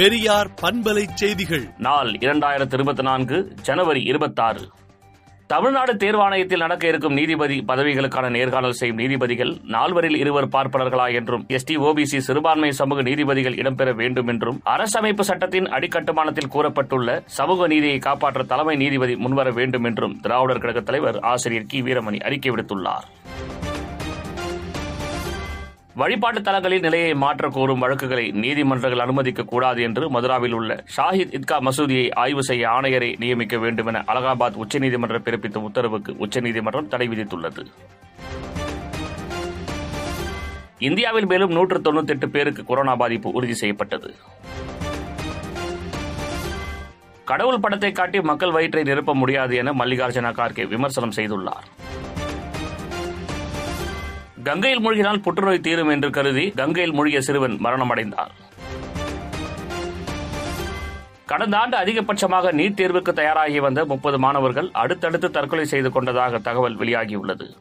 பெரியார் பண்பலை செய்திகள். நாள் இரண்டாயிரத்தி இருபத்தி நான்கு ஜனவரி இருபத்தாறு. தமிழ்நாடு தேர்வாணையத்தில் நடக்க இருக்கும் நீதிபதி பதவிகளுக்கான நேர்காணல் செய்யும் நீதிபதிகள் நால்வரில் இருவர் பார்ப்பனர்களா என்றும் எஸ்டி ஓபிசி சிறுபான்மை சமூக நீதிபதிகள் இடம்பெற வேண்டும் என்றும் அரசமைப்பு சட்டத்தின் அடிக்கட்டுமானத்தில் கூறப்பட்டுள்ள சமூக நீதியை காப்பாற்ற தலைமை நீதிபதி முன்வர வேண்டும் என்றும் திராவிடர் கழக தலைவர் ஆசிரியர் கி. வீரமணி அறிக்கை விடுத்துள்ளார். வழிபாட்டு தலங்களில் நிலையை மாற்ற கோரும் வழக்குகளை நீதிமன்றங்கள் அனுமதிக்க கூடாது என்று மதுராவில் உள்ள ஷாஹித் இத்கா மசூதியை ஆய்வு செய்ய ஆணையரை நியமிக்க வேண்டும் என அலகாபாத் உச்சநீதிமன்றம் பிறப்பித்த உத்தரவுக்கு உச்சநீதிமன்றம் தடை விதித்துள்ளது. இந்தியாவில் மேலும் நூற்று தொண்ணூத்தி எட்டு பேருக்கு கொரோனா பாதிப்பு உறுதி செய்யப்பட்டது. கடவுள் படத்தை காட்டி மக்கள் வயிற்றை நிரப்ப முடியாது என மல்லிகார்ஜுன கார்கே விமர்சனம் செய்துள்ளார். கங்கையில் மூழ்கினால் புற்றுநோய் தீரும் என்று கருதி கங்கையில் மூழ்கிய சிறுவன் மரணமடைந்தார். கடந்த ஆண்டு அதிகபட்சமாக நீட் தேர்வுக்கு தயாராகி வந்த முப்பது மாணவர்கள் அடுத்தடுத்து தற்கொலை செய்து கொண்டதாக தகவல் வெளியாகியுள்ளது.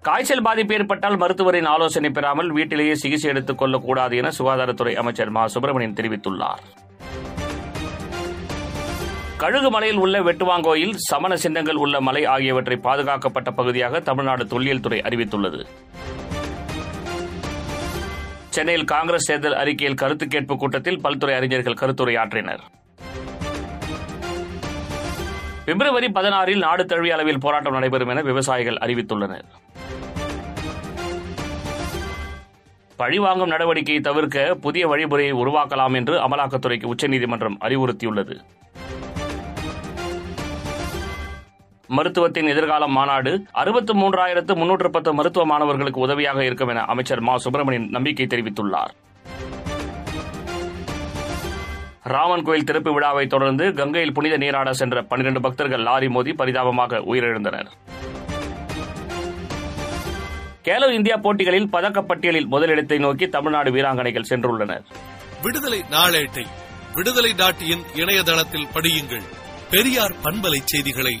காய்ச்சல் பாதிப்பு ஏற்பட்டால் மருத்துவரின் ஆலோசனை பெறாமல் வீட்டிலேயே சிகிச்சை எடுத்துக் கொள்ளக்கூடாது என சுகாதாரத்துறை அமைச்சர் மா. சுப்பிரமணியன் தெரிவித்துள்ளார். கழுகு மலையில் உள்ள வெட்டுவாங்கோயில் சமண சின்னங்கள் உள்ள மலை ஆகியவற்றை பாதுகாக்கப்பட்ட பகுதியாக தமிழ்நாடு தொல்லியல் துறை அறிவித்துள்ளது. சென்னையில் காங்கிரஸ் தேர்தல் அறிக்கையில் கருத்து கேட்பு கூட்டத்தில் பல்துறை அறிஞர்கள் கருத்துரையாற்றினர். பிப்ரவரி பதினாறில் நாடு தழுவிய அளவில் போராட்டம் நடைபெறும் என விவசாயிகள் அறிவித்துள்ளனர். பழிவாங்கும் நடவடிக்கையை தவிர்க்க புதிய வழிமுறையை உருவாக்கலாம் என்று அமலாக்கத்துறைக்கு உச்சநீதிமன்றம் அறிவுறுத்தியுள்ளது. மருத்துவத்தின் எதிர்காலம் மாநாடு அறுபத்து மூன்றாயிரத்து முன்னூற்று பத்து மருத்துவ மாணவர்களுக்கு உதவியாக இருக்கும் என அமைச்சர் மா. சுப்பிரமணியன் நம்பிக்கை தெரிவித்துள்ளார். ராமன் கோயில் திறப்பு விழாவை தொடர்ந்து கங்கையில் புனித நீராட சென்ற பன்னிரண்டு பக்தர்கள் லாரி மோதி பரிதாபமாக உயிரிழந்தனர். கேலோ இந்தியா போட்டிகளில் பதக்கப்பட்டியலில் முதலிடத்தை நோக்கி தமிழ்நாடு வீராங்கனைகள் சென்றுள்ளனர். விடுதலை நாளேட்டை விடுதலை டாட் இணையதளத்தில் படியுங்கள். பெரியார் பண்பலை செய்திகளை